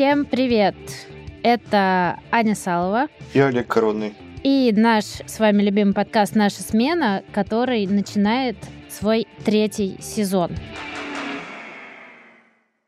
Всем привет! Это Аня Салова И Олег Коронный. и наш с вами любимый подкаст «Наша смена», который начинает свой третий сезон.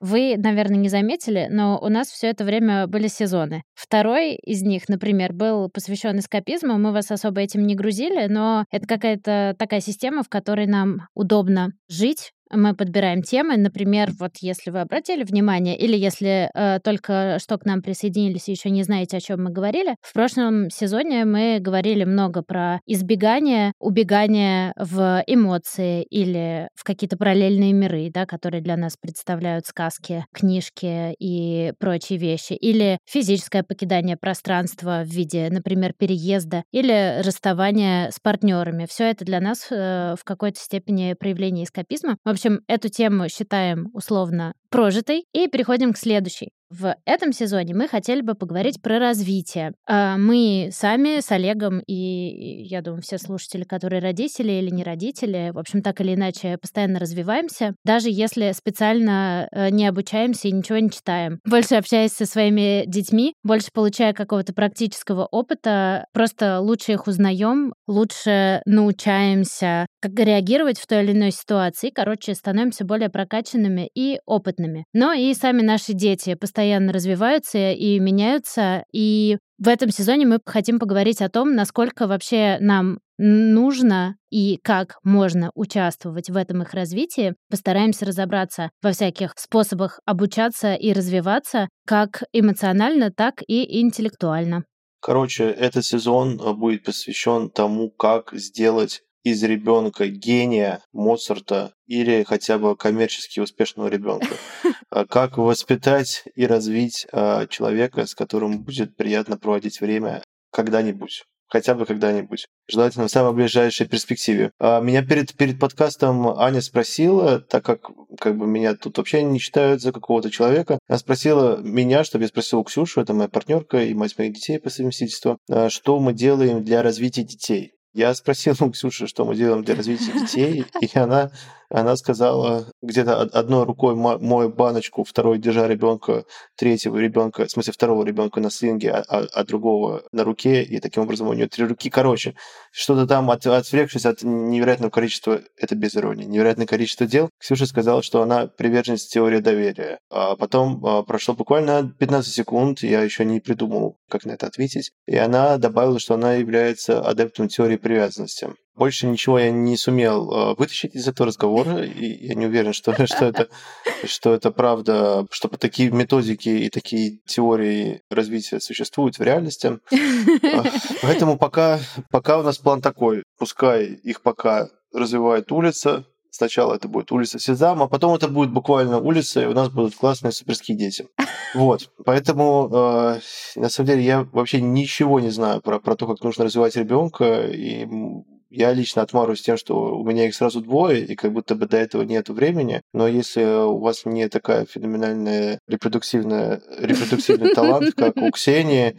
Вы, наверное, не заметили, но у нас все это время были сезоны. Второй из них, например, был посвящен эскапизму. Мы вас особо этим не грузили, но это какая-то такая система, в которой нам удобно жить, мы подбираем темы. Например, вот если вы обратили внимание, или если э, только что к нам присоединились и еще не знаете, о чем мы говорили, в прошлом сезоне мы говорили много про избегание, убегание в эмоции или в какие-то параллельные миры, да, которые для нас представляют сказки, книжки и прочие вещи, или физическое покидание пространства в виде, например, переезда или расставания с партнерами. Все это для нас э, в какой-то степени проявление эскапизма. В общем, эту тему считаем условно прожитой и переходим к следующей. В этом сезоне мы хотели бы поговорить про развитие. А, Мы сами с Олегом и, я думаю, все слушатели, которые родители или не родители, в общем, так или иначе, постоянно развиваемся, даже если специально э, не обучаемся и ничего не читаем. Больше общаясь со своими детьми, больше получая какого-то практического опыта, просто лучше их узнаем, лучше научаемся как реагировать в той или иной ситуации, короче, становимся более прокачанными и опытными. Но и сами наши дети постоянно развиваются и меняются, и в этом сезоне мы хотим поговорить о том, насколько вообще нам нужно и как можно участвовать в этом их развитии. Постараемся разобраться во всяких способах обучаться и развиваться как эмоционально, так и интеллектуально. Короче, этот сезон э, будет посвящен тому, как сделать из ребенка гения Моцарта или хотя бы коммерчески успешного ребенка. А Как воспитать и развить а, человека, с которым будет приятно проводить время когда-нибудь. Хотя бы когда-нибудь. Желательно в самой ближайшей перспективе. А Меня перед, перед подкастом Аня спросила, так как как бы меня тут вообще не считают за какого-то человека, она спросила меня, чтобы я спросил Ксюшу, это моя партнерка и мать моих детей по совместительству, что мы делаем для развития детей. Я спросил у Ксюши, что мы делаем для развития детей, и она, она сказала, где-то од- одной рукой мо- мою баночку, второй держа ребенка, третьего ребенка, в смысле второго ребенка на слинге, а, а- а другого на руке, и таким образом у нее три руки. Короче, что-то там, от, отвлекшись от невероятного количества, это без иронии, невероятное количество дел, Ксюша сказала, что она приверженец теории доверия. А потом а, прошло буквально 15 секунд, я еще не придумал, как на это ответить, и она добавила, что она является адептом теории привязанности. Больше ничего я не сумел э, вытащить из этого разговора, и я не уверен, что, что, это, что это правда, что такие методики и такие теории развития существуют в реальности. Поэтому пока, пока у нас план такой. Пускай их пока развивает улица. Сначала это будет улица Сезам, а потом это будет буквально улица, и у нас будут классные суперские дети. Вот. Поэтому, э, на самом деле, я вообще ничего не знаю про, про то, как нужно развивать ребенка. И я лично отмарываюсь тем, что у меня их сразу двое, и как будто бы до этого нет времени. Но если у вас не такая феноменальная репродуктивная, репродуктивный талант, как у Ксении,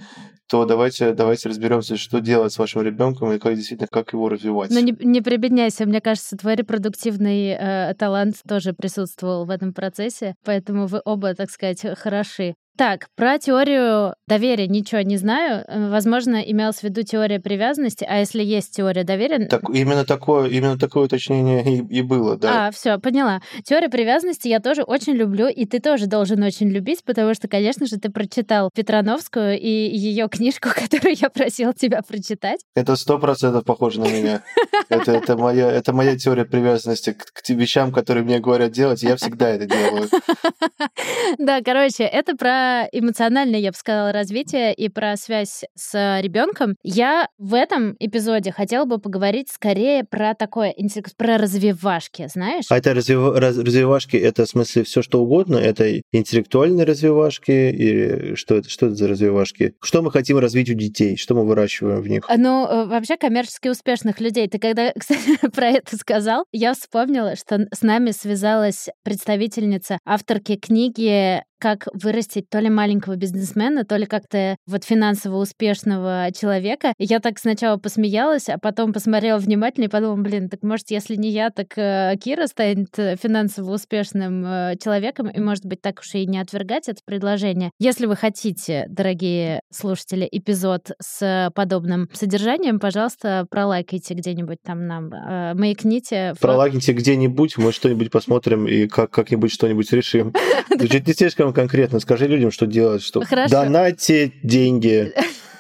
то давайте, давайте разберемся, что делать с вашим ребенком и как действительно как его развивать. Но не, не прибедняйся, мне кажется, твой репродуктивный э, талант тоже присутствовал в этом процессе, поэтому вы оба, так сказать, хороши. Так, про теорию доверия ничего не знаю. Э, возможно, имелась в виду теория привязанности, а если есть теория доверия... Так, именно такое, именно такое уточнение и, и было, да. А, все, поняла. Теория привязанности я тоже очень люблю, и ты тоже должен очень любить, потому что, конечно же, ты прочитал Петрановскую и ее книжку, которую я просил тебя прочитать. Это сто процентов похоже на меня. Это, это, моя, это моя теория привязанности к, к вещам, которые мне говорят делать, я всегда это делаю. Да, короче, это про эмоциональное, я бы сказала, развитие и про связь с ребенком. Я в этом эпизоде хотела бы поговорить скорее про такое, про развивашки, знаешь? А это развив... развивашки, это в смысле все что угодно? Это интеллектуальные развивашки? И что это, что это за развивашки? Что мы хотим развить у детей? Что мы выращиваем в них? Ну, э, вообще коммерчески успешных людей. Ты когда, кстати, про это сказал, я вспомнила, что с нами связалась представительница авторки книги как вырастить то ли маленького бизнесмена, то ли как-то вот финансово успешного человека. И я так сначала посмеялась, а потом посмотрела внимательно и подумала, блин, так может, если не я, так э, Кира станет э, финансово успешным э, человеком, и, может быть, так уж и не отвергать это предложение. Если вы хотите, дорогие слушатели, эпизод с подобным содержанием, пожалуйста, пролайкайте где-нибудь там нам, э, маякните. Пролайкайте где-нибудь, мы что-нибудь посмотрим и как- как-нибудь что-нибудь решим. Звучит не слишком конкретно. Скажи людям, что делать, что Хорошо. донатьте деньги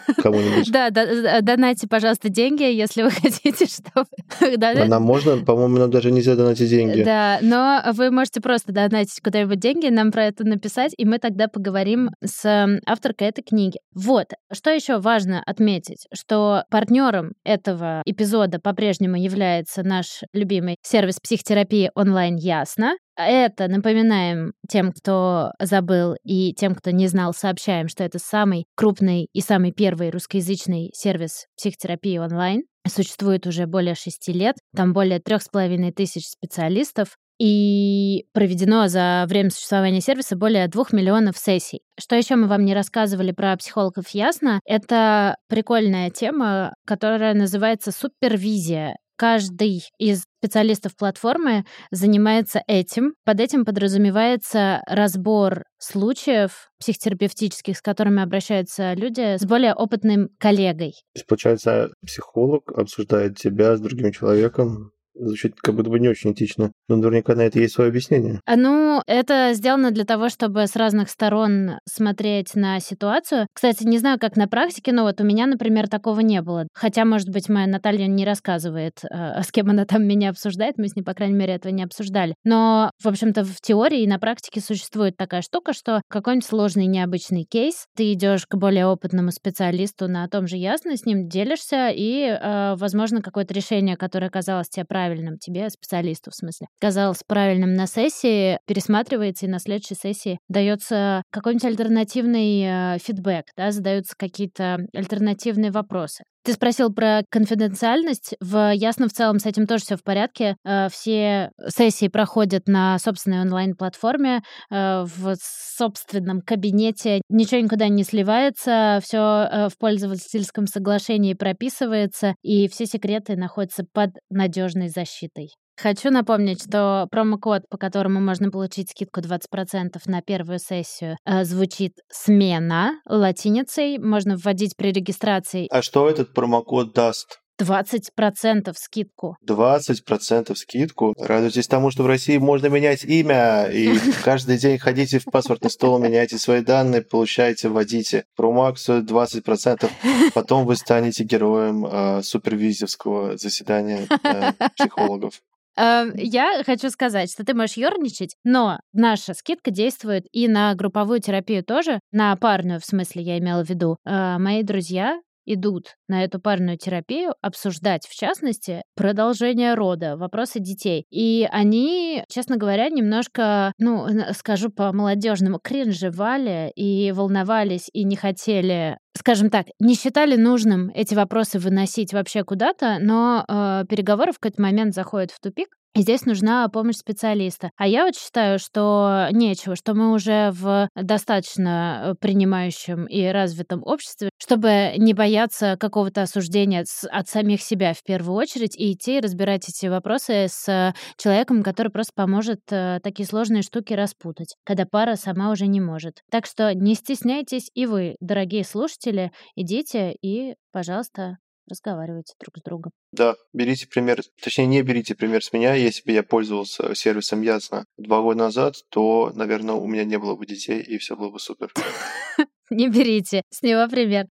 кому-нибудь. Да, да, донайте, пожалуйста, деньги, если вы хотите, чтобы... А нам можно? По-моему, нам даже нельзя донатить деньги. Да, но вы можете просто донатить куда-нибудь деньги, нам про это написать, и мы тогда поговорим с авторкой этой книги. Вот, что еще важно отметить, что партнером этого эпизода по-прежнему является наш любимый сервис психотерапии онлайн «Ясно», это, напоминаем тем, кто забыл, и тем, кто не знал, сообщаем, что это самый крупный и самый первый русскоязычный сервис психотерапии онлайн. Существует уже более шести лет, там более трех с половиной тысяч специалистов, и проведено за время существования сервиса более двух миллионов сессий. Что еще мы вам не рассказывали про психологов ясно? Это прикольная тема, которая называется супервизия каждый из специалистов платформы занимается этим. Под этим подразумевается разбор случаев психотерапевтических, с которыми обращаются люди с более опытным коллегой. То есть, получается, психолог обсуждает тебя с другим человеком, Звучит как будто бы не очень этично. Но наверняка на это есть свое объяснение. А, ну, это сделано для того, чтобы с разных сторон смотреть на ситуацию. Кстати, не знаю, как на практике, но вот у меня, например, такого не было. Хотя, может быть, моя Наталья не рассказывает, э, с кем она там меня обсуждает. Мы с ней, по крайней мере, этого не обсуждали. Но, в общем-то, в теории и на практике существует такая штука, что какой-нибудь сложный, необычный кейс, ты идешь к более опытному специалисту на том же ясно, с ним делишься, и, э, возможно, какое-то решение, которое казалось тебе правильным, правильным тебе, специалисту в смысле, казалось правильным на сессии, пересматривается и на следующей сессии дается какой-нибудь альтернативный э, фидбэк, да, задаются какие-то альтернативные вопросы. Ты спросил про конфиденциальность. В Ясно в целом с этим тоже все в порядке. Э, все сессии проходят на собственной онлайн-платформе, э, в собственном кабинете. Ничего никуда не сливается, все э, в пользовательском соглашении прописывается, и все секреты находятся под надежной защитой. Хочу напомнить, что промокод, по которому можно получить скидку 20% на первую сессию, э, звучит «Смена» латиницей. Можно вводить при регистрации. А что этот промокод даст? 20% скидку. 20% скидку. Радуйтесь тому, что в России можно менять имя, и каждый день ходите в паспортный стол, меняйте свои данные, получаете, вводите. Промак стоит 20%. Потом вы станете героем э, супервизовского заседания э, психологов. Эм, я хочу сказать, что ты можешь ерничать, но наша скидка действует и на групповую терапию тоже, на парную, в смысле, я имела в виду. Э, мои друзья идут на эту парную терапию обсуждать, в частности, продолжение рода, вопросы детей. И они, честно говоря, немножко, ну, скажу по-молодежному, кринжевали и волновались, и не хотели скажем так, не считали нужным эти вопросы выносить вообще куда-то, но э, переговоры в какой-то момент заходят в тупик, и здесь нужна помощь специалиста. А я вот считаю, что нечего, что мы уже в достаточно э, принимающем и развитом обществе, чтобы не бояться какого-то осуждения от самих себя в первую очередь и идти разбирать эти вопросы с человеком, который просто поможет э, такие сложные штуки распутать, когда пара сама уже не может. Так что не стесняйтесь и вы, дорогие слушатели, идите и, пожалуйста, разговаривайте друг с другом. Да, берите пример, точнее, не берите пример с меня. Если бы я пользовался сервисом Ясно два года назад, то, наверное, у меня не было бы детей, и все было бы супер. Не берите с него пример.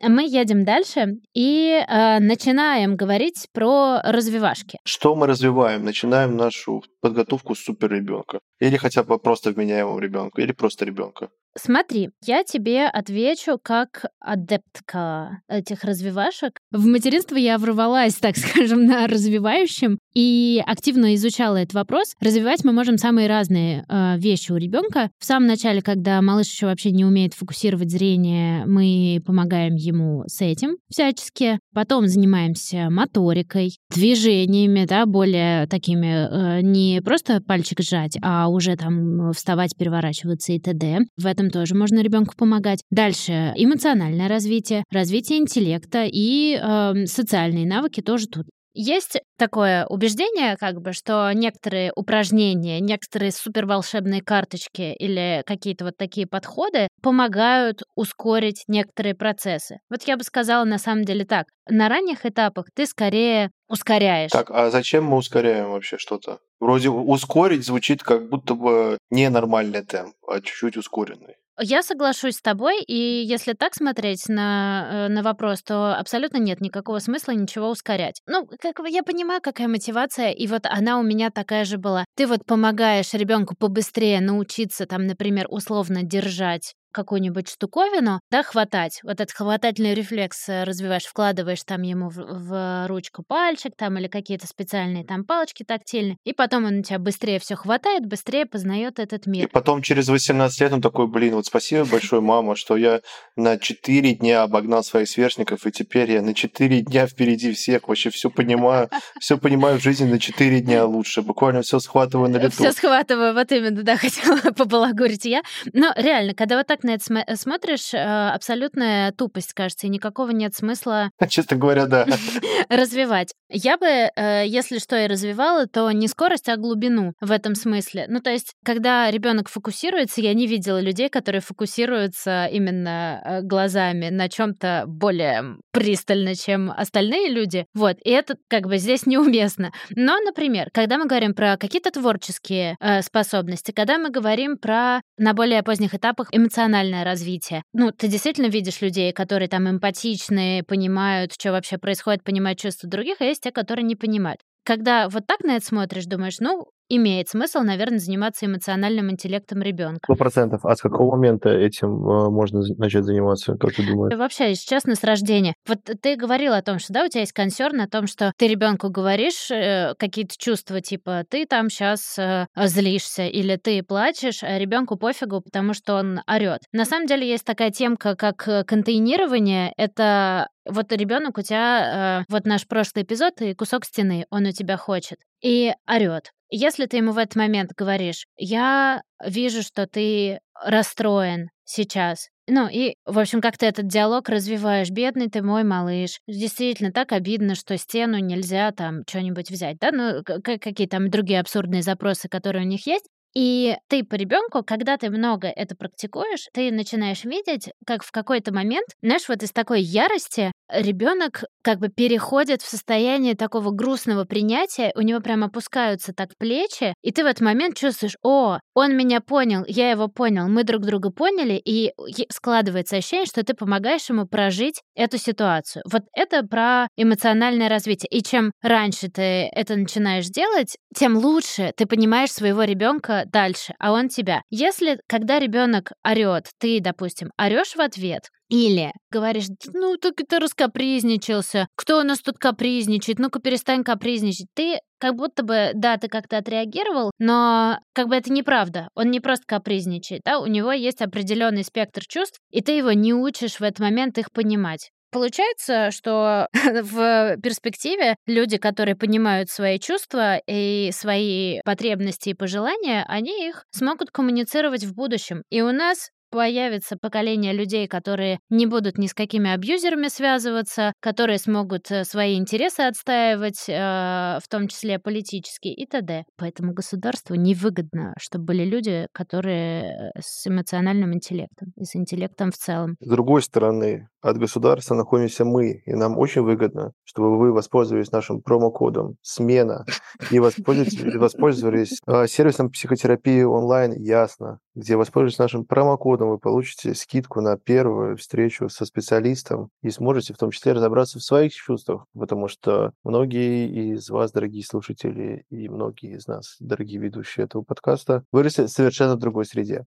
Мы едем дальше и э, начинаем говорить про развивашки. Что мы развиваем? Начинаем нашу подготовку супер ребенка. Или хотя бы просто вменяемого ребенка, или просто ребенка. Смотри, я тебе отвечу как адептка этих развивашек. В материнство я врывалась, так скажем, на развивающем и активно изучала этот вопрос. Развивать мы можем самые разные э, вещи у ребенка. В самом начале, когда малыш еще вообще не умеет фокусировать зрение, мы помогаем ему с этим всячески. Потом занимаемся моторикой, движениями, да, более такими э, не просто пальчик сжать, а уже там вставать, переворачиваться и т.д. В этом тоже можно ребенку помогать. Дальше эмоциональное развитие, развитие интеллекта и э, социальные навыки тоже тут. Есть такое убеждение, как бы, что некоторые упражнения, некоторые суперволшебные карточки или какие-то вот такие подходы помогают ускорить некоторые процессы. Вот я бы сказала на самом деле так. На ранних этапах ты скорее ускоряешь. Так, а зачем мы ускоряем вообще что-то? Вроде ускорить звучит как будто бы не нормальный темп, а чуть-чуть ускоренный. Я соглашусь с тобой, и если так смотреть на, э, на вопрос, то абсолютно нет никакого смысла ничего ускорять. Ну, как я понимаю, какая мотивация, и вот она у меня такая же была. Ты вот помогаешь ребенку побыстрее научиться, там, например, условно держать какую-нибудь штуковину, да, хватать. Вот этот хватательный рефлекс э, развиваешь, вкладываешь там ему в, в ручку пальчик там или какие-то специальные там палочки тактильные, и потом он у тебя быстрее все хватает, быстрее познает этот мир. И потом через 18 лет он такой, блин, вот спасибо большое, мама, что я на 4 дня обогнал своих сверстников, и теперь я на 4 дня впереди всех, вообще все понимаю, все понимаю в жизни на 4 дня лучше, буквально все схватываю на лету. Все схватываю, вот именно, да, хотела побалагурить я. Но реально, когда вот так на это см- смотришь, э, абсолютная тупость, кажется, и никакого нет смысла... Честно говоря, да. развивать. Я бы, э, если что и развивала, то не скорость, а глубину в этом смысле. Ну, то есть, когда ребенок фокусируется, я не видела людей, которые фокусируются именно э, глазами на чем-то более пристально, чем остальные люди. Вот, и это как бы здесь неуместно. Но, например, когда мы говорим про какие-то творческие э, способности, когда мы говорим про на более поздних этапах эмоциональное развитие, ну, ты действительно видишь людей, которые там эмпатичные, понимают, что вообще происходит, понимают чувства других, а есть те, которые не понимают. Когда вот так на это смотришь, думаешь, ну, имеет смысл, наверное, заниматься эмоциональным интеллектом ребенка. Сто процентов. А с какого момента этим э, можно начать заниматься, как ты думаешь? Вообще, если честно, с рождения. Вот ты говорил о том, что да, у тебя есть консерн о том, что ты ребенку говоришь э, какие-то чувства, типа ты там сейчас э, злишься или ты плачешь, а ребенку пофигу, потому что он орет. На самом деле есть такая темка, как э, контейнирование. Это вот ребенок у тебя, э, вот наш прошлый эпизод и кусок стены, он у тебя хочет и орет. Если ты ему в этот момент говоришь, я вижу, что ты расстроен сейчас, ну и, в общем, как ты этот диалог развиваешь. Бедный ты мой малыш. Действительно, так обидно, что стену нельзя там что-нибудь взять, да? Ну, какие там другие абсурдные запросы, которые у них есть. И ты по ребенку, когда ты много это практикуешь, ты начинаешь видеть, как в какой-то момент, знаешь, вот из такой ярости ребенок как бы переходит в состояние такого грустного принятия, у него прям опускаются так плечи, и ты в этот момент чувствуешь, о, он меня понял, я его понял, мы друг друга поняли, и складывается ощущение, что ты помогаешь ему прожить эту ситуацию. Вот это про эмоциональное развитие. И чем раньше ты это начинаешь делать, тем лучше ты понимаешь своего ребенка дальше, а он тебя. Если, когда ребенок орет, ты, допустим, орешь в ответ, или говоришь, ну так ты раскапризничался, кто у нас тут капризничает, ну-ка перестань капризничать. Ты как будто бы, да, ты как-то отреагировал, но как бы это неправда. Он не просто капризничает, да, у него есть определенный спектр чувств, и ты его не учишь в этот момент их понимать. Получается, что в перспективе люди, которые понимают свои чувства и свои потребности и пожелания, они их смогут коммуницировать в будущем. И у нас появится поколение людей, которые не будут ни с какими абьюзерами связываться, которые смогут э, свои интересы отстаивать, э, в том числе политические и т.д. Поэтому государству невыгодно, чтобы были люди, которые э, с эмоциональным интеллектом и с интеллектом в целом. С другой стороны, от государства находимся мы, и нам очень выгодно, чтобы вы воспользовались нашим промокодом «Смена» и воспользовались, воспользовались сервисом психотерапии онлайн «Ясно», где воспользуйтесь нашим промокодом, вы получите скидку на первую встречу со специалистом и сможете в том числе разобраться в своих чувствах, потому что многие из вас, дорогие слушатели, и многие из нас, дорогие ведущие этого подкаста, выросли в совершенно другой среде.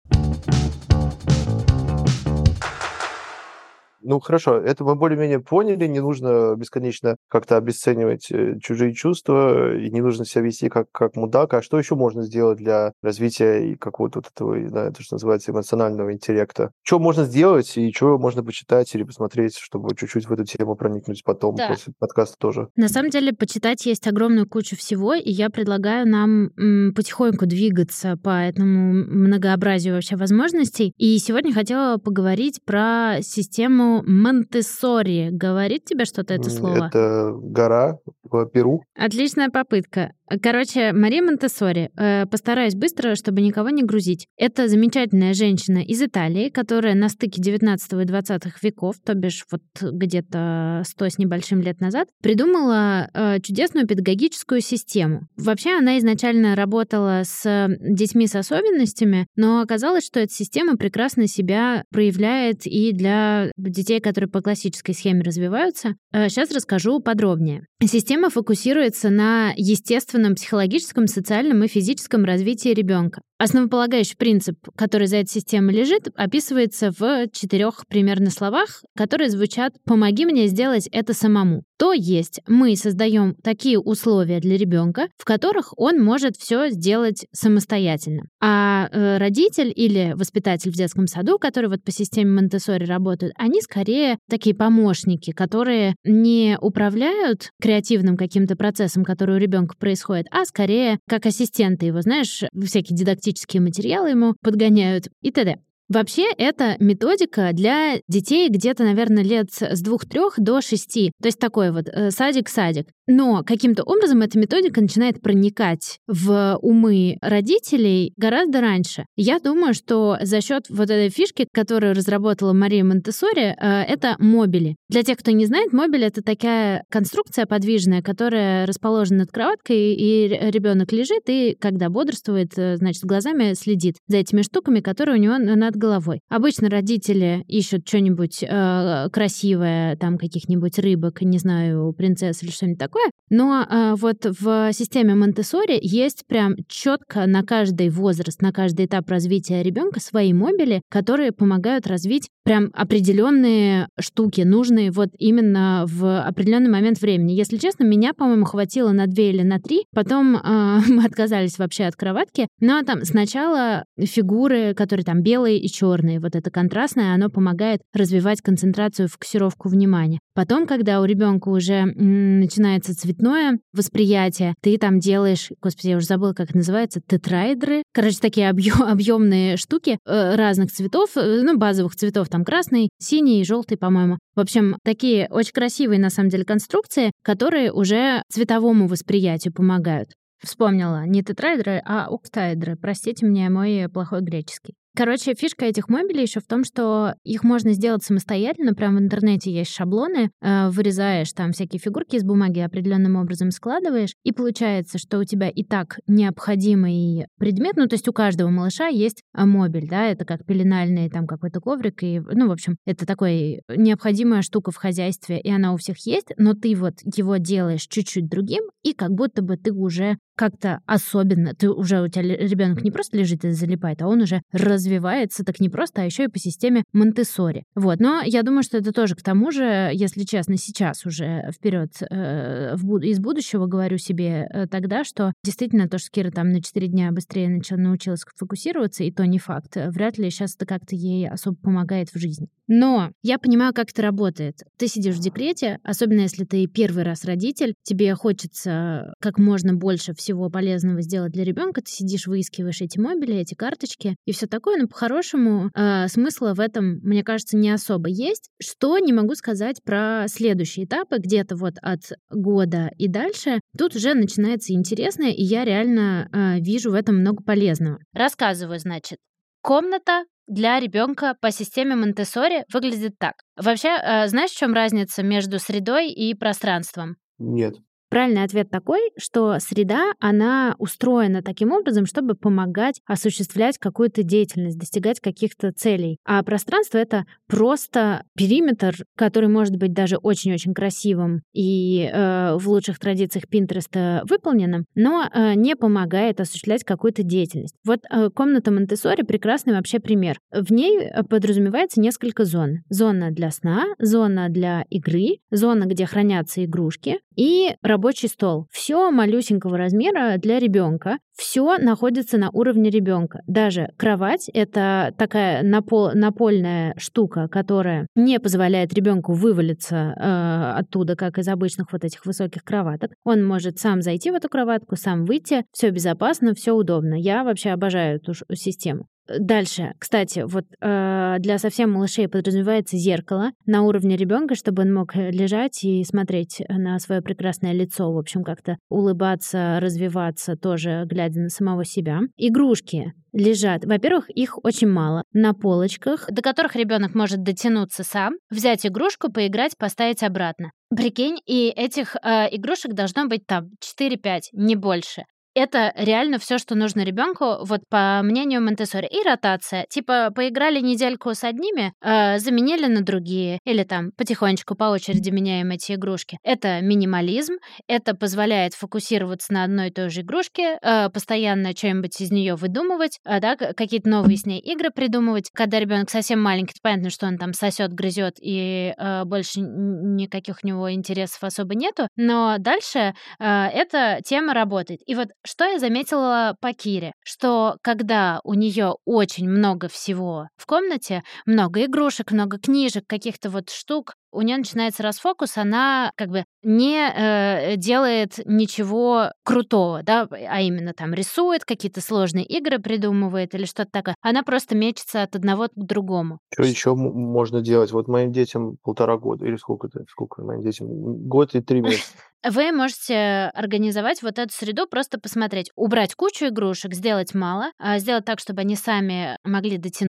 Ну, хорошо, это мы более-менее поняли, не нужно бесконечно как-то обесценивать э, чужие чувства, и не нужно себя вести как, как мудак. А что еще можно сделать для развития и какого-то вот этого, да, это что называется, эмоционального интеллекта? Что можно сделать и что можно почитать или посмотреть, чтобы чуть-чуть в эту тему проникнуть потом, да. после подкаста тоже? На самом деле, почитать есть огромную кучу всего, и я предлагаю нам м, потихоньку двигаться по этому многообразию вообще возможностей. И сегодня хотела поговорить про систему Монтессори. Говорит тебе что-то это слово? Это гора в Перу. Отличная попытка. Короче, Мария Монтессори, э, постараюсь быстро, чтобы никого не грузить. Это замечательная женщина из Италии, которая на стыке 19 и 20 веков, то бишь вот где-то 100 с небольшим лет назад, придумала э, чудесную педагогическую систему. Вообще она изначально работала с детьми с особенностями, но оказалось, что эта система прекрасно себя проявляет и для детей, которые по классической схеме развиваются. Э, сейчас расскажу подробнее. Система фокусируется на естественном психологическом, социальном и физическом развитии ребенка. Основополагающий принцип, который за этой системой лежит, описывается в четырех примерно словах, которые звучат «помоги мне сделать это самому». То есть мы создаем такие условия для ребенка, в которых он может все сделать самостоятельно. А э, родитель или воспитатель в детском саду, который вот по системе Монтессори работают, они скорее такие помощники, которые не управляют креативным каким-то процессом, который у ребенка происходит, а скорее как ассистенты его, знаешь, всякие дидактические материалы ему подгоняют и т.д. Вообще, это методика для детей где-то, наверное, лет с двух-трех до шести. То есть такой вот э, садик-садик. Но каким-то образом эта методика начинает проникать в умы родителей гораздо раньше. Я думаю, что за счет вот этой фишки, которую разработала Мария Монтессори, э, это мобили. Для тех, кто не знает, мобиль это такая конструкция подвижная, которая расположена над кроваткой, и ребенок лежит и, когда бодрствует, э, значит, глазами следит за этими штуками, которые у него над головой. Обычно родители ищут что-нибудь э, красивое, там каких-нибудь рыбок, не знаю, принцесс или что-нибудь такое, но э, вот в системе Монтессори есть прям четко на каждый возраст, на каждый этап развития ребенка свои мобили, которые помогают развить прям определенные штуки, нужные вот именно в определенный момент времени. Если честно, меня, по-моему, хватило на две или на три, потом э, мы отказались вообще от кроватки, но там сначала фигуры, которые там белые и черные, вот это контрастное, оно помогает развивать концентрацию, фокусировку внимания. Потом, когда у ребенка уже м, начинается цветное восприятие, ты там делаешь, господи, я уже забыла, как это называется, тетраэдры. Короче, такие объем, объемные штуки э, разных цветов, э, ну, базовых цветов, там красный, синий желтый, по-моему. В общем, такие очень красивые, на самом деле, конструкции, которые уже цветовому восприятию помогают. Вспомнила, не тетраэдры, а октаэдры. Простите мне мой плохой греческий. Короче, фишка этих мобилей еще в том, что их можно сделать самостоятельно. Прямо в интернете есть шаблоны. Э, вырезаешь там всякие фигурки из бумаги, определенным образом складываешь. И получается, что у тебя и так необходимый предмет. Ну, то есть у каждого малыша есть э, мобиль, да, это как пеленальный там какой-то коврик. И, ну, в общем, это такой необходимая штука в хозяйстве, и она у всех есть, но ты вот его делаешь чуть-чуть другим, и как будто бы ты уже как-то особенно, ты уже у тебя ребенок не просто лежит и залипает, а он уже развивается так не просто, а еще и по системе Монтессори. Вот, но я думаю, что это тоже к тому же, если честно, сейчас уже вперед э, в из будущего говорю себе э, тогда, что действительно то, что Кира там на 4 дня быстрее начала, научилась фокусироваться, и то не факт. Вряд ли сейчас это как-то ей особо помогает в жизни. Но я понимаю, как это работает. Ты сидишь в декрете, особенно если ты первый раз родитель, тебе хочется как можно больше всего полезного сделать для ребенка, ты сидишь, выискиваешь эти мобили, эти карточки и все такое, но по-хорошему э, смысла в этом, мне кажется, не особо есть. Что не могу сказать про следующие этапы, где-то вот от года и дальше. Тут уже начинается интересное, и я реально э, вижу в этом много полезного. Рассказываю, значит. Комната для ребенка по системе Монтессори выглядит так. Вообще, э, знаешь, в чем разница между средой и пространством? Нет. Правильный ответ такой, что среда, она устроена таким образом, чтобы помогать осуществлять какую-то деятельность, достигать каких-то целей. А пространство — это просто периметр, который может быть даже очень-очень красивым и э, в лучших традициях Пинтереста выполненным, но э, не помогает осуществлять какую-то деятельность. Вот э, комната монте прекрасный вообще пример. В ней э, подразумевается несколько зон. Зона для сна, зона для игры, зона, где хранятся игрушки, и рабочий стол. Все малюсенького размера для ребенка. Все находится на уровне ребенка. Даже кровать — это такая напол напольная штука, которая не позволяет ребенку вывалиться э, оттуда, как из обычных вот этих высоких кроваток. Он может сам зайти в эту кроватку, сам выйти. Все безопасно, все удобно. Я вообще обожаю эту систему. Дальше, кстати, вот э, для совсем малышей подразумевается зеркало на уровне ребенка, чтобы он мог э, лежать и смотреть на свое прекрасное лицо, в общем, как-то улыбаться, развиваться, тоже глядя на самого себя. Игрушки лежат. Во-первых, их очень мало на полочках, до которых ребенок может дотянуться сам, взять игрушку, поиграть, поставить обратно. Прикинь, и этих э, игрушек должно быть там 4-5, не больше это реально все, что нужно ребенку, вот по мнению Монтессори. И ротация. Типа, поиграли недельку с одними, э, заменили на другие. Или там потихонечку по очереди меняем эти игрушки. Это минимализм. Это позволяет фокусироваться на одной и той же игрушке, э, постоянно что-нибудь из нее выдумывать, э, да, какие-то новые с ней игры придумывать. Когда ребенок совсем маленький, то понятно, что он там сосет, грызет, и э, больше никаких у него интересов особо нету. Но дальше э, эта тема работает. И вот что я заметила по Кире? Что когда у нее очень много всего в комнате, много игрушек, много книжек, каких-то вот штук, у нее начинается расфокус, она как бы не э, делает ничего крутого, да, а именно там рисует, какие-то сложные игры придумывает или что-то такое. Она просто мечется от одного к другому. Что еще можно делать? Вот моим детям полтора года, или сколько это, сколько моим детям? Год и три месяца. Вы можете организовать вот эту среду, просто посмотреть, убрать кучу игрушек, сделать мало, а сделать так, чтобы они сами могли дотянуть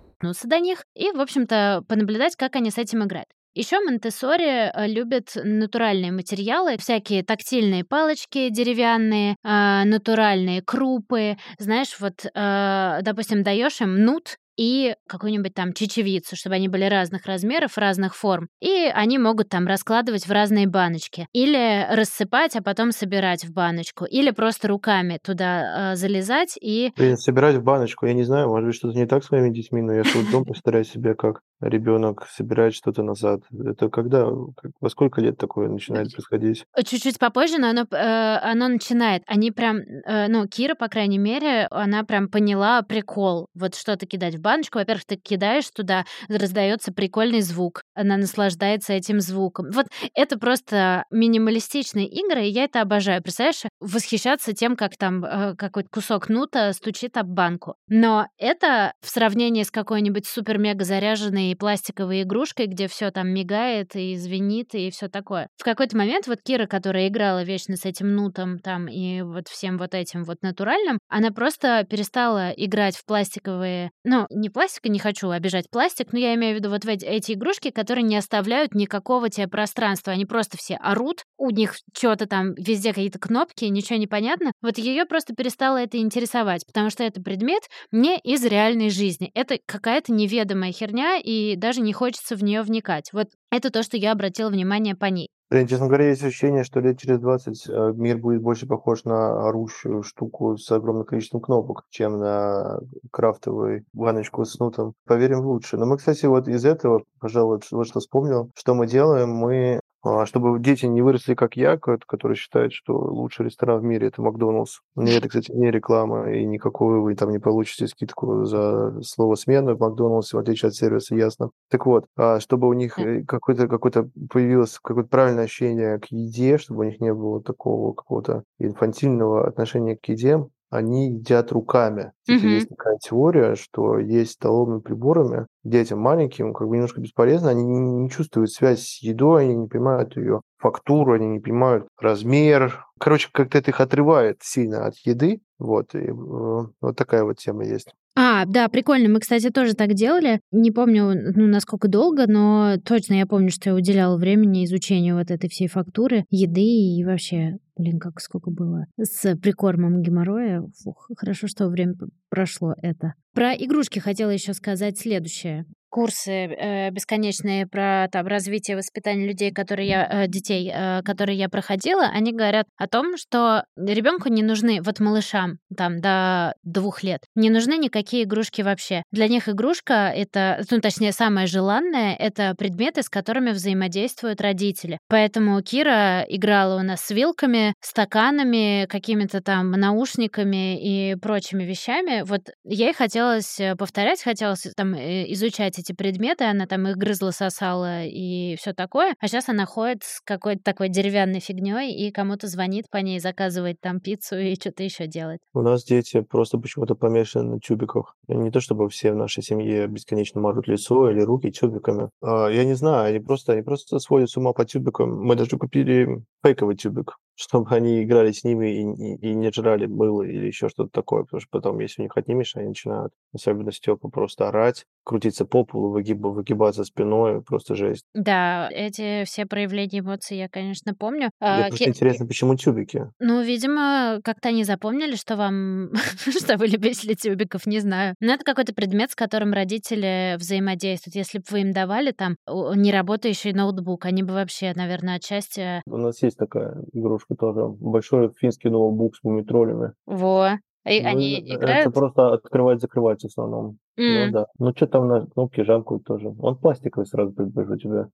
дотянуться до них и, в общем-то, понаблюдать, как они с этим играют. Еще Монтессори э, любят натуральные материалы, всякие тактильные палочки деревянные, э, натуральные крупы. Знаешь, вот, э, допустим, даешь им нут, и какую-нибудь там чечевицу, чтобы они были разных размеров, разных форм. И они могут там раскладывать в разные баночки. Или рассыпать, а потом собирать в баночку. Или просто руками туда э, залезать и... Блин, собирать в баночку, я не знаю, может быть, что-то не так с моими детьми, но я свой дом представляю себе, как ребенок собирает что-то назад. Это когда, как, во сколько лет такое начинает происходить? Чуть-чуть попозже, но оно, э, оно начинает. Они прям, э, ну, Кира, по крайней мере, она прям поняла прикол. Вот что-то кидать в баночку во-первых, ты кидаешь туда, раздается прикольный звук, она наслаждается этим звуком. Вот это просто минималистичные игры, и я это обожаю. Представляешь, восхищаться тем, как там э, какой-то кусок нута стучит об банку. Но это в сравнении с какой-нибудь супер-мега заряженной огромной пластиковой игрушкой, где все там мигает и звенит и все такое. В какой-то момент вот Кира, которая играла вечно с этим нутом там и вот всем вот этим вот натуральным, она просто перестала играть в пластиковые, ну, не пластик, не хочу обижать пластик, но я имею в виду вот эти игрушки, которые не оставляют никакого тебе пространства, они просто все орут, у них что-то там везде какие-то кнопки, ничего не понятно. Вот ее просто перестало это интересовать, потому что это предмет не из реальной жизни. Это какая-то неведомая херня, и даже не хочется в нее вникать. Вот это то, что я обратила внимание по ней. Блин, честно говоря, есть ощущение, что лет через 20 э, мир будет больше похож на орущую штуку с огромным количеством кнопок, чем на крафтовую баночку с нутом. Поверим в лучшее. Но мы, кстати, вот из этого, пожалуй, вот что вспомнил, что мы делаем, мы чтобы дети не выросли, как я, который считает, что лучший ресторан в мире – это Макдоналдс. Мне это, кстати, не реклама, и никакую вы там не получите скидку за слово «смена» в Макдоналдсе, в отличие от сервиса, ясно. Так вот, а, чтобы у них э, какое-то какое появилось какое-то правильное ощущение к еде, чтобы у них не было такого какого-то инфантильного отношения к еде, они едят руками. Мгм. есть такая теория, что есть столовыми приборами детям маленьким как бы немножко бесполезно, они не, не чувствуют связь с едой, они не понимают ее фактуру, они не понимают размер. Короче, как-то это их отрывает сильно от еды. Вот, и э, вот такая вот тема есть. А, да, прикольно. Мы, кстати, тоже так делали. Не помню, ну, насколько долго, но точно я помню, что я уделяла времени изучению вот этой всей фактуры, еды и вообще, блин, как сколько было с прикормом геморроя. Фух, хорошо, что время прошло это. Про игрушки хотела еще сказать следующее. Курсы э, бесконечные про там, развитие воспитания людей, которые я, э, детей, э, которые я проходила, они говорят о том, что ребенку не нужны, вот малышам там до двух лет, не нужны никакие игрушки вообще. Для них игрушка это, ну точнее самое желанное, это предметы, с которыми взаимодействуют родители. Поэтому Кира играла у нас с вилками, стаканами, какими-то там наушниками и прочими вещами. Вот ей хотелось э, повторять, хотелось там э, изучать эти предметы, она там их грызла, сосала и все такое. А сейчас она ходит с какой-то такой деревянной фигней и кому-то звонит по ней, заказывает там пиццу и что-то еще делает. У нас дети просто почему-то помешаны на тюбиках. Не то чтобы все в нашей семье бесконечно мажут лицо или руки тюбиками. А, Я не знаю, они просто, они просто сводят с ума по тюбикам. Мы даже купили фейковый тюбик, чтобы они играли с ними и, и- и не жрали мыло или еще что-то такое, потому что потом, если у них отнимешь, они начинают, особенно Степа, просто орать, крутиться по полу, выгиб- выгибаться спиной, просто жесть. Да, эти все проявления эмоций я, конечно, помню. Мне А, просто Ки- интересно, почему тюбики? Ну, видимо, как-то они запомнили, что вам, что вы любители тюбиков, не знаю. Но это какой-то предмет, с которым родители взаимодействуют. Если бы вы им давали там неработающий ноутбук, они бы вообще, наверное, отчасти... У нас есть такая игрушка тоже. Большой финский ноутбук с мумитролями. Во. И Ну, они это играют? просто открывать-закрывать в основном. М. Ну да. Ну что там на кнопки жамкают тоже. Он пластиковый сразу предупрежу тебя.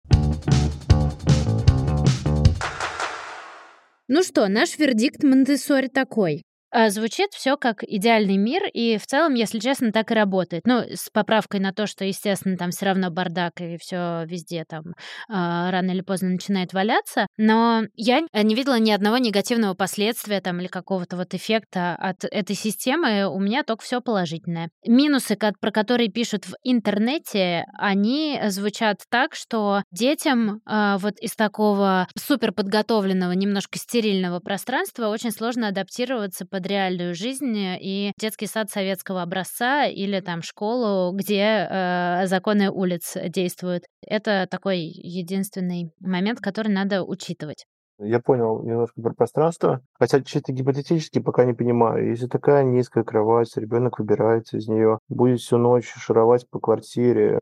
Ну что, наш вердикт Монтессори такой. А, Звучит все как идеальный мир, и в целом, если честно, так и работает. Ну, с поправкой на то, что, естественно, там все равно бардак, и все везде там а, рано или поздно начинает валяться. Но я не видела ни одного негативного последствия там или какого-то вот эффекта от этой системы. У меня только все положительное. Минусы, про которые пишут в интернете, они звучат так, что детям а, вот из такого супер подготовленного, немножко стерильного пространства очень сложно адаптироваться под реальную жизнь и детский сад советского образца или там школу, где э, законы улиц действуют. Это такой единственный момент, который надо учитывать. Я понял немножко про пространство, хотя чисто гипотетически пока не понимаю. Если такая низкая кровать, ребенок выбирается из нее, будет всю ночь шаровать по квартире,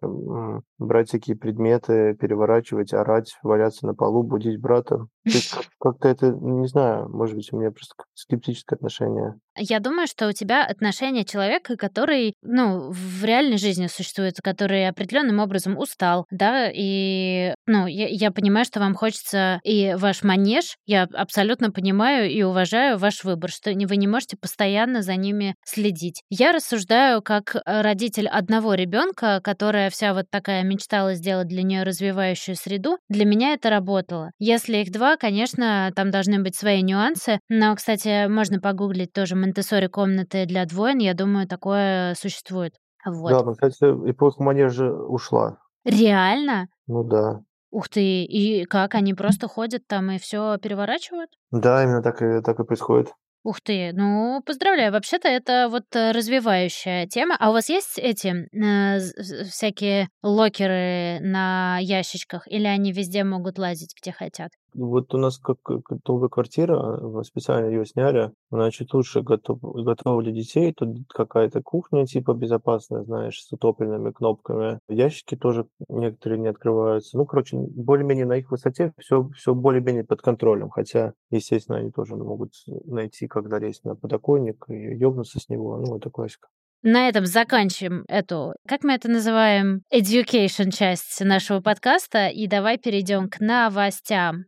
брать всякие предметы, переворачивать, орать, валяться на полу, будить брата. Как-то это, не знаю, может быть, у меня просто скептическое отношение. Я думаю, что у тебя отношение человека, который, ну, в реальной жизни существует, который определенным образом устал, да, и, ну, я, я понимаю, что вам хочется и ваш манеж, я абсолютно понимаю и уважаю ваш выбор, что вы не можете постоянно за ними следить. Я рассуждаю как э, родитель одного ребенка, которая вся вот такая мечтала сделать для нее развивающую среду. Для меня это работало. Если их два, конечно, там должны быть свои нюансы, но, кстати, можно погуглить тоже Монтессори комнаты для двоен, я думаю, такое существует. Вот. Да, но, кстати, эпоха манежа ушла. Реально? Ну да. Ух ты, и как, они просто ходят там и все переворачивают? Да, именно так и, так и происходит. Ух ты, ну, поздравляю. Вообще-то это вот э, развивающая тема. А у вас есть эти э, всякие локеры на ящичках? Или они везде могут лазить, где хотят? Вот у нас как новая квартира, специально ее сняли, она чуть лучше готов, готова для детей. Тут какая-то кухня типа безопасная, знаешь, с утопленными кнопками. Ящики тоже некоторые не открываются. Ну, короче, более-менее на их высоте все, все более-менее под контролем. Хотя, естественно, они тоже могут найти, когда лезть на подоконник и ёбнуться с него. Ну, это классика. На этом заканчиваем эту, как мы это называем, education часть нашего подкаста. И давай перейдем к новостям.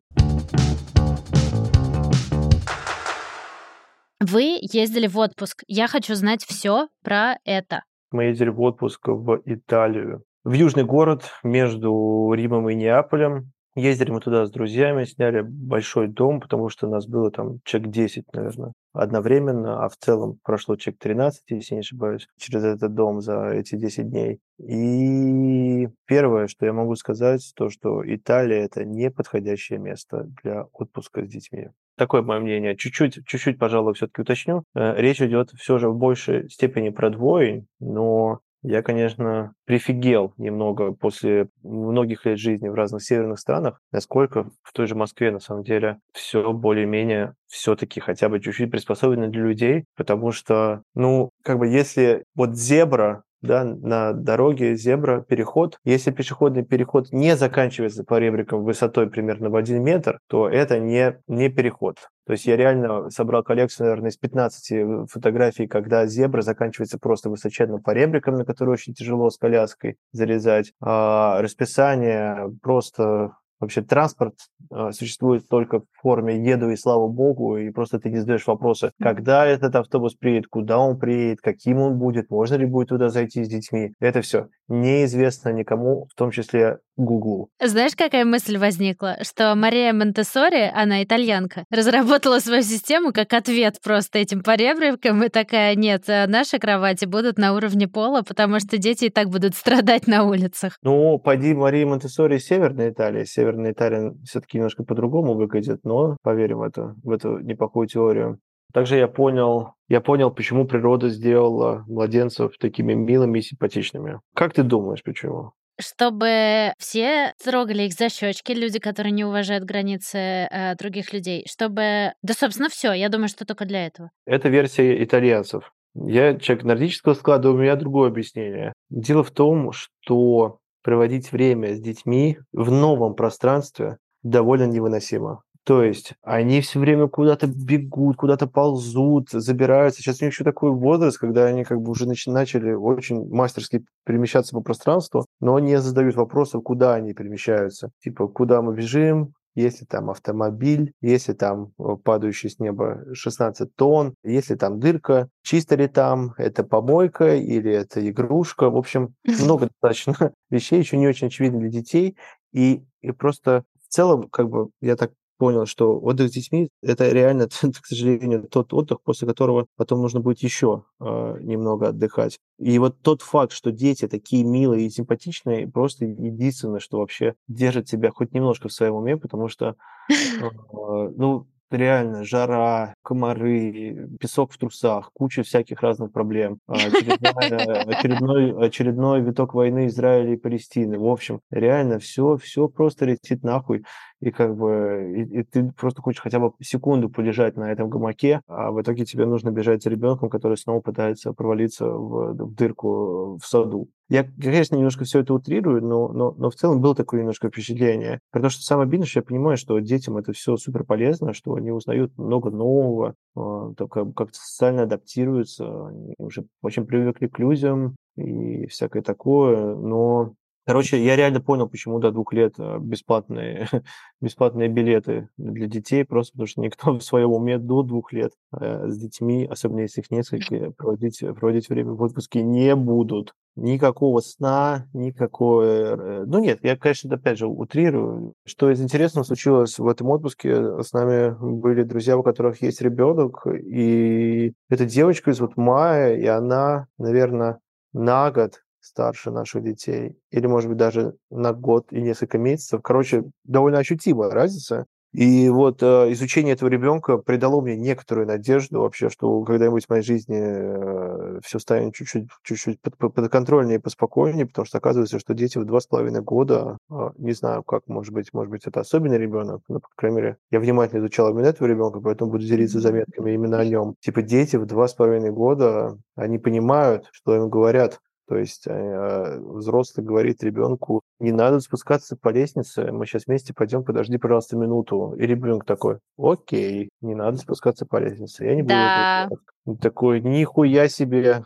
Вы ездили в отпуск. Я хочу знать все про это. Мы ездили в отпуск в Италию. В южный город между Римом и Неаполем. Ездили мы туда с друзьями, сняли большой дом, потому что у нас было там человек 10, наверное, одновременно, а в целом прошло человек 13, если не ошибаюсь, через этот дом за эти 10 дней. И первое, что я могу сказать, то, что Италия – это не подходящее место для отпуска с детьми. Такое мое мнение. Чуть-чуть, чуть-чуть, пожалуй, все-таки уточню. Э, речь идет все же в большей степени про двоень, но я, конечно, прифигел немного после многих лет жизни в разных северных странах, насколько в той же Москве, на самом деле, все более-менее все-таки хотя бы чуть-чуть приспособлено для людей, потому что, ну, как бы если вот зебра да, на дороге зебра, переход. Если пешеходный переход не заканчивается по ребрикам высотой примерно в один метр, то это не, не переход. То есть я реально собрал коллекцию, наверное, из 15 фотографий, когда зебра заканчивается просто высоченным поребриком, на который очень тяжело с коляской залезать. А расписание просто вообще транспорт э, существует только в форме еду и слава богу, и просто ты не задаешь вопросы, когда этот автобус приедет, куда он приедет, каким он будет, можно ли будет туда зайти с детьми. Это все неизвестно никому, в том числе Гуглу. Знаешь, какая мысль возникла? Что Мария Монтессори, она итальянка, разработала свою систему как ответ просто этим поребрикам и такая, нет, э, наши кровати будут на уровне пола, потому что дети и так будут страдать на улицах. Ну, пойди Мария Монтессори Северная Италия. Северная Италия все-таки немножко по-другому выглядит, но поверим в эту, в эту неплохую теорию. Также я понял, я понял, почему природа сделала младенцев такими милыми и симпатичными. Как ты думаешь, почему? Чтобы все трогали их за щечки, люди, которые не уважают границы э, других людей, чтобы... Да, собственно, все. Я думаю, что только для этого. Это версия итальянцев. Я человек нордического склада, у меня другое объяснение. Дело в том, что проводить время с детьми в новом пространстве довольно невыносимо. То есть они все время куда-то бегут, куда-то ползут, забираются. Сейчас у них еще такой возраст, когда они как бы уже начали очень мастерски перемещаться по пространству, но не задают вопросов, куда они перемещаются. Типа, куда мы бежим, если там автомобиль, если там э, падающий с неба 16 тонн, если там дырка, чисто ли там, это помойка или это игрушка. В общем, много достаточно вещей, еще не очень очевидно для детей. И, и просто в целом, как бы, я так понял, что отдых с детьми – это реально, к сожалению, тот отдых, после которого потом нужно будет еще э, немного отдыхать. И вот тот факт, что дети такие милые и симпатичные, просто единственное, что вообще держит тебя хоть немножко в своем уме, потому что, э, ну, реально жара, комары, песок в трусах, куча всяких разных проблем, а, очередной, очередной виток войны Израиля и Палестины. В общем, реально все, все просто летит нахуй. И как бы и, и ты просто хочешь хотя бы секунду полежать на этом гамаке, а в итоге тебе нужно бежать за ребенком, который снова пытается провалиться в, в дырку в саду. Я, конечно, немножко все это утрирую, но, но, но в целом было такое немножко впечатление. Потому что самое обидное, что я понимаю, что детям это все супер полезно, что они узнают много нового, а, только как-то социально адаптируются, они уже очень привыкли к людям и всякое такое, но Короче, я реально понял, почему до двух лет э, бесплатные, бесплатные билеты для детей, просто потому что никто в своем уме до двух лет э, с детьми, особенно если их несколько, проводить, проводить время в отпуске не будут. Никакого сна, никакого... Э, ну нет, я, конечно, опять же утрирую. Что из интересного случилось в этом отпуске, с нами были друзья, у которых есть ребенок, и эта девочка из вот Майя, и она, наверное, на год старше наших детей, или, может быть, даже на год и несколько месяцев. Короче, довольно ощутимая разница. И вот э, изучение этого ребенка придало мне некоторую надежду вообще, что когда-нибудь в моей жизни э, все станет чуть-чуть, чуть-чуть под, подконтрольнее и поспокойнее, потому что оказывается, что дети в два с половиной года, э, не знаю, как, может быть, может быть, это особенный ребенок, но, по крайней мере, я внимательно изучал именно этого ребенка, поэтому буду делиться заметками именно о нем. Типа дети в два с половиной года, они понимают, что им говорят, то есть э, взрослый говорит ребенку, не надо спускаться по лестнице, мы сейчас вместе пойдем, подожди, пожалуйста, минуту. И ребенок такой, окей, не надо спускаться по лестнице, я не буду Да. делать». Такой, нихуя себе.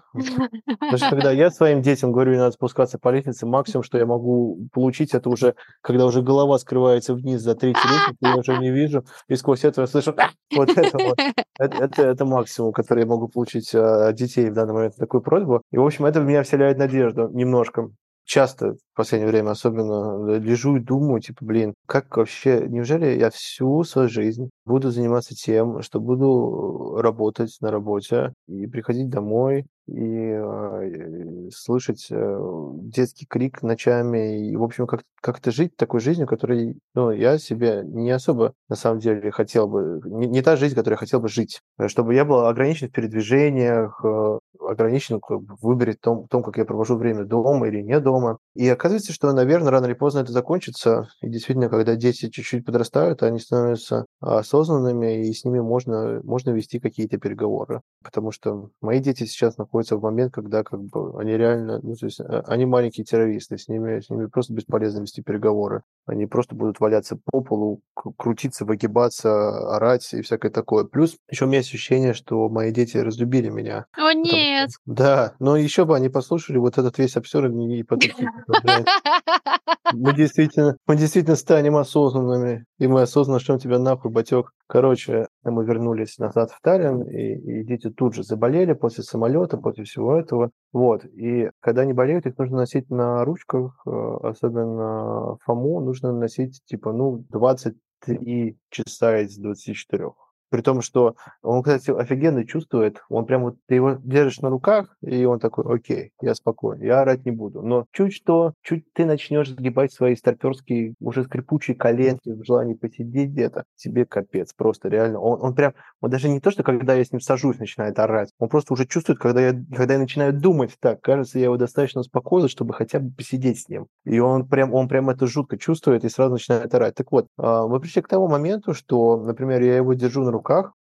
Даже когда я своим детям говорю, надо спускаться по лестнице, максимум, что я могу получить, это уже, когда уже голова скрывается вниз за третий лестницу, я уже не вижу, и сквозь это я слышу, «А!» вот это вот. Это, это, это максимум, который я могу получить а, от детей в данный момент, такую просьбу. И, в общем, это в меня вселяет надежду немножко. Часто в последнее время особенно лежу и думаю, типа, блин, как вообще, неужели я всю свою жизнь буду заниматься тем, что буду работать на работе и приходить домой, и э, слышать э, детский крик ночами, и, в общем, как- как-то жить такой жизнью, которой ну, я себе не особо, на самом деле, хотел бы, не, не та жизнь, которой я хотел бы жить, Э, чтобы я был ограничен в передвижениях, э, ограничен как бы, в том, том, как я провожу время дома или не дома. И оказывается, что, наверное, рано или поздно это закончится, и действительно, когда дети чуть-чуть подрастают, они становятся осознанными, и с ними можно, можно вести какие-то переговоры. Потому что мои дети сейчас находятся в момент, когда как бы они реально, ну, то есть э, они маленькие террористы, с ними, с ними просто бесполезно вести переговоры. Они просто будут валяться по полу, кру- крутиться, выгибаться, орать и всякое такое. Плюс еще у меня ощущение, что мои дети разлюбили меня. О, Потому нет. что- Да, но еще бы они послушали вот этот весь обсер и потом мы действительно, мы действительно станем осознанными, и мы осознанно шлем тебя нахуй, батек. Короче, мы вернулись назад в Таллин, и, и дети тут же заболели после самолета, после всего этого. Вот, и когда они болеют, их нужно носить на ручках, э, особенно Фому, нужно носить, типа, ну, 23 часа из 24. При том, что он, кстати, офигенно чувствует. Он прям вот, ты его держишь на руках, и он такой, окей, я спокоен, я орать не буду. Но чуть что, чуть ты начнешь сгибать свои старперские, уже скрипучие коленки в желании посидеть где-то, тебе капец, просто реально. Он, он прям, он даже не то, что когда я с ним сажусь, начинает орать, он просто уже чувствует, когда я, когда я начинаю думать так, кажется, я его достаточно успокоил, чтобы хотя бы посидеть с ним. И он прям, он прям это жутко чувствует и сразу начинает орать. Так вот, а, мы пришли к тому моменту, что, например, я его держу на руках,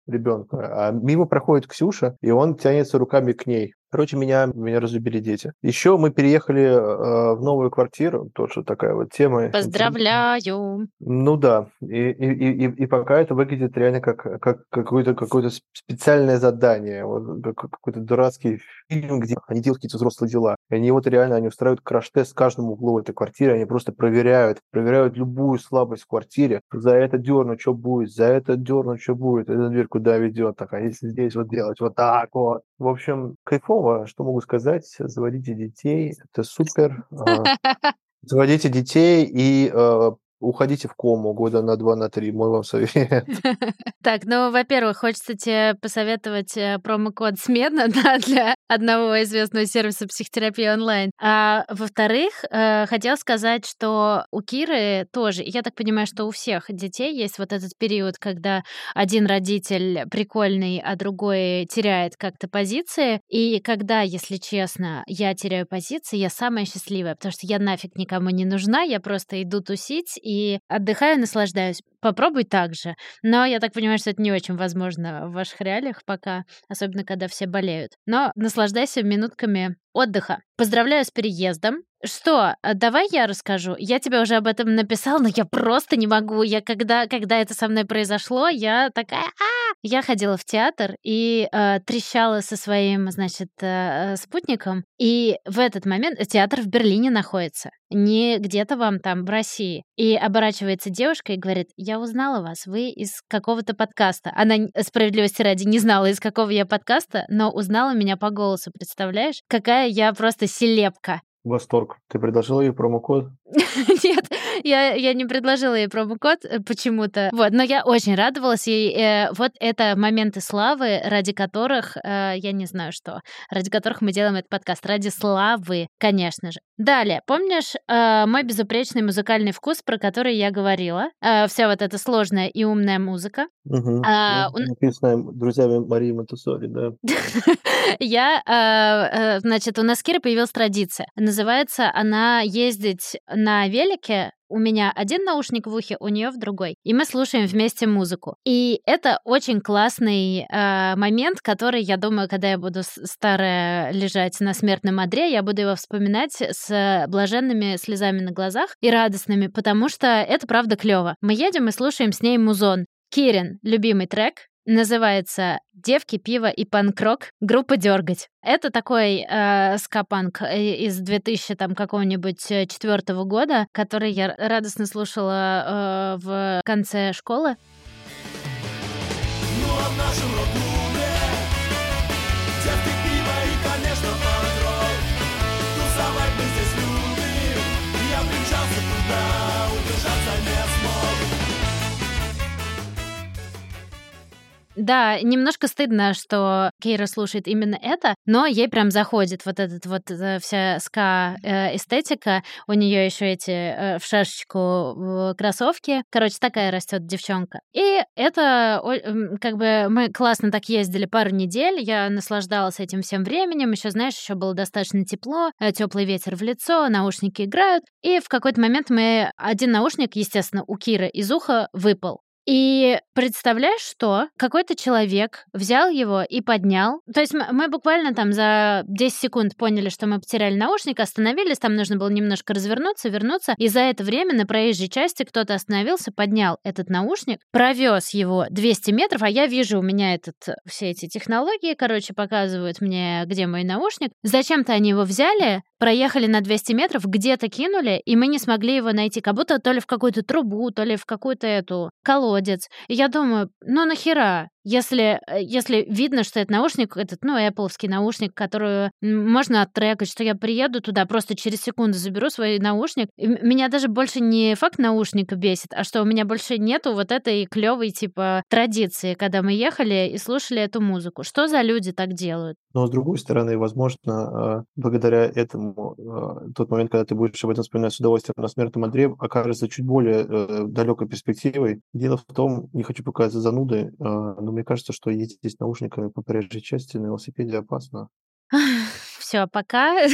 ребенка, а мимо проходит Ксюша, и он тянется руками к ней. Короче, меня, меня разлюбили дети. Еще мы переехали э, в новую квартиру, тоже такая вот тема. Поздравляю. Ну да, и, и, и, и- пока это выглядит реально как, как какое-то какое специальное задание, вот как- какой-то дурацкий фильм, где они делают какие-то взрослые дела. И они вот реально, они устраивают краш-тест каждому углу этой квартиры, они просто проверяют, проверяют любую слабость в квартире. За это дерну, что будет, за это дерну, что будет, эта дверь куда ведет, так, а если здесь вот делать вот так вот. В общем, кайфово, что могу сказать, заводите детей, это супер. А, Заводите детей и э, уходите в кому года на два, на три. Мой вам совет. Так, ну, во-первых, хочется тебе посоветовать э, промокод «Смена» да, для одного известного сервиса психотерапии онлайн. А во-вторых, э, хотела сказать, что у Киры тоже, я так понимаю, что у всех детей есть вот этот период, когда один родитель прикольный, а другой теряет как-то позиции. И когда, если честно, я теряю позиции, я самая счастливая, потому что я нафиг никому не нужна, я просто иду тусить и отдыхаю, наслаждаюсь. Попробуй так же. Но я так понимаю, что это не очень возможно в ваших реалиях пока, особенно когда все болеют. Но наслаждайся минутками отдыха. Поздравляю с переездом. Что, а давай я расскажу. Я тебе уже об этом написала, но я просто не могу. Я когда, когда это со мной произошло, я такая, а Я ходила в театр и э, трещала со своим, значит, э, э, спутником. И в этот момент театр в Берлине находится, не где-то вам там в России. И оборачивается девушка и говорит, я узнала вас, вы из какого-то подкаста. Она справедливости ради не знала, из какого я подкаста, но узнала меня по голосу, представляешь? Какая я просто селепка. Восторг. Ты предложил ей промокод? Нет, я, я не предложила ей промокод э, почему-то. Вот, но я очень радовалась ей. Э, вот это моменты славы, ради которых, э, я не знаю что, ради которых мы делаем этот подкаст. Ради славы, конечно же. Далее, помнишь мой безупречный музыкальный вкус, про который я говорила? Вся вот эта сложная и умная музыка. Угу. А, Ну, Написанное друзьями Марии Матусори, да. Я, значит, у нас с Кирой появилась традиция. Называется она ездить на велике у меня один наушник в ухе, у нее в другой. И мы слушаем вместе музыку. И это очень классный э, момент, который, я думаю, когда я буду старая лежать на смертном одре, я буду его вспоминать с блаженными слезами на глазах и радостными, потому что это правда клево. Мы едем и слушаем с ней музон. Кирин, любимый трек, называется «Девки, пиво и панк-рок. Группа «Дергать». Это такой э, ска-панк э, из 2000 там какого-нибудь э, четвертого года, который я радостно слушала э, в конце школы. Ну а Да, немножко стыдно, что Кейра слушает именно это, но ей прям заходит вот этот вот э, вся ска э, эстетика. У нее еще эти э, в шашечку кроссовки. Короче, такая растет девчонка. И это как бы мы классно так ездили пару недель. Я наслаждалась этим всем временем. Еще, знаешь, еще было достаточно тепло, теплый ветер в лицо, наушники играют. И в какой-то момент мы один наушник, естественно, у Киры из уха выпал. И представляешь, что какой-то человек взял его и поднял. То есть мы, буквально там за 10 секунд поняли, что мы потеряли наушник, остановились, там нужно было немножко развернуться, вернуться. И за это время на проезжей части кто-то остановился, поднял этот наушник, провез его 200 метров, а я вижу, у меня этот, все эти технологии, короче, показывают мне, где мой наушник. Зачем-то они его взяли, проехали на 200 метров, где-то кинули, и мы не смогли его найти. Как будто то ли в какую-то трубу, то ли в какую-то эту колодец. Я думаю, ну нахера? Если, э, если видно, что это наушник, этот, ну, Apple наушник, который можно оттрекать, что я приеду туда, просто через секунду заберу свой наушник. И меня даже больше не факт наушника бесит, а что у меня больше нету вот этой клевой типа традиции, когда мы ехали и слушали эту музыку. Что за люди так делают? Но с другой стороны, возможно, э, благодаря этому э, тот момент, когда ты будешь об этом вспоминать с удовольствием на смертном одре, окажется чуть более далекой перспективой. Дело в том, не хочу показаться занудой, но мне кажется, что ездить здесь наушниками по проезжей части на велосипеде опасно. Все, пока.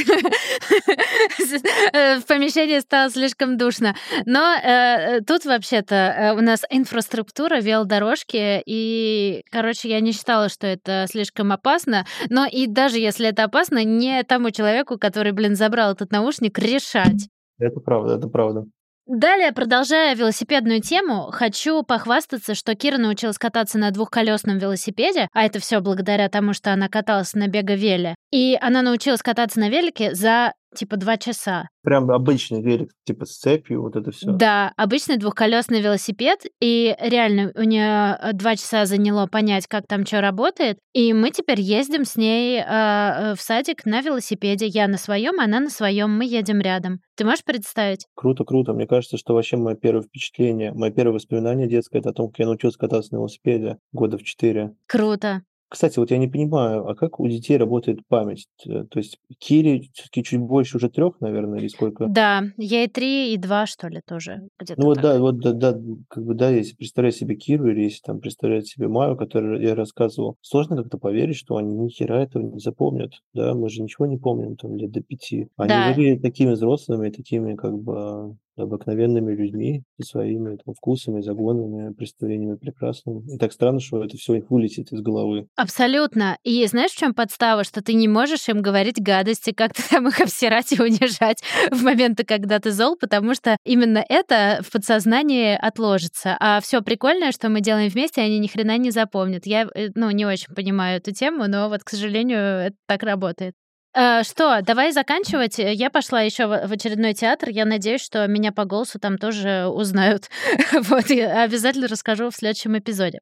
Э, В помещении стало слишком душно. Но э, тут вообще-то э, у нас инфраструктура, велодорожки, и, короче, я не считала, что это слишком опасно. Но и даже если это опасно, не тому человеку, который, блин, забрал этот наушник, решать. Это правда, это правда. Далее, продолжая велосипедную тему, хочу похвастаться, что Кира научилась кататься на двухколесном велосипеде, а это все благодаря тому, что она каталась на беговеле. И она научилась кататься на велике за типа два часа. Прям обычный велик, типа с цепью, вот это все. Да, обычный двухколесный велосипед, и реально у нее два часа заняло понять, как там что работает. И мы теперь ездим с ней э, э, в садик на велосипеде. Я на своем, она на своем. Мы едем рядом. Ты можешь представить? Круто, круто. Мне кажется, что вообще мое первое впечатление, мое первое воспоминание детское, это о том, как я научился кататься на велосипеде года в четыре. Круто. Кстати, вот я не понимаю, а как у детей работает память? Т- То есть Кире все-таки чуть больше уже трех, наверное, или сколько? Да, ей три и два, что ли, тоже. Где-то Ну вот так. да, вот да, да, как бы да, если представлять себе Киру или если там представлять себе Маю, которую я рассказывал, сложно как-то поверить, что они ни хера этого не запомнят, да, мы же ничего не помним там лет до пяти. Они Да. выглядят такими взрослыми, такими как бы обыкновенными людьми со своими там, вкусами, загонами, представлениями прекрасными. И так странно, что это все вылетит из головы. Абсолютно. И знаешь, в чем подстава? Что ты не можешь им говорить гадости, как-то там их обсирать и унижать в моменты, когда ты зол, потому что именно это в подсознании отложится. А все прикольное, что мы делаем вместе, они ни хрена не запомнят. Я, э, ну, не очень понимаю эту тему, но вот, к сожалению, это так работает. Э, Что, давай заканчивать. Я пошла еще в очередной театр. Я надеюсь, что меня по голосу там тоже узнают. Вот, и обязательно расскажу в следующем эпизоде.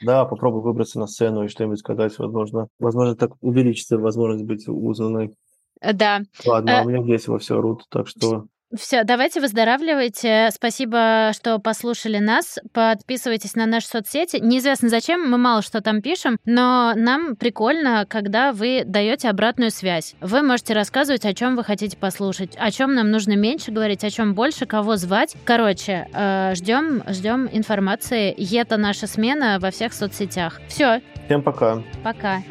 Да, попробуй выбраться на сцену и что-нибудь сказать, возможно. Возможно, так увеличится возможность быть узнанной. Э, Да. Ладно, Э, а у меня здесь во все орут, так что Все, давайте выздоравливайте. Спасибо, что послушали нас. Подписывайтесь на наши соцсети. Неизвестно зачем, мы мало что там пишем, но нам прикольно, когда вы даете обратную связь. Вы можете рассказывать, о чем вы хотите послушать, о чем нам нужно меньше говорить, о чем больше, кого звать. Короче, ждем, ждем информации. Это наша смена во всех соцсетях. Все. Всем пока. Пока.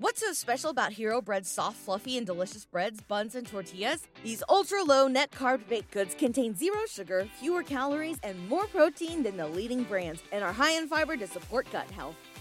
What's so special about Hero Bread's soft, fluffy, and delicious breads, buns, and tortillas? These ultra low net carb baked goods contain zero sugar, fewer calories, and more protein than the leading brands, and are high in fiber to support gut health.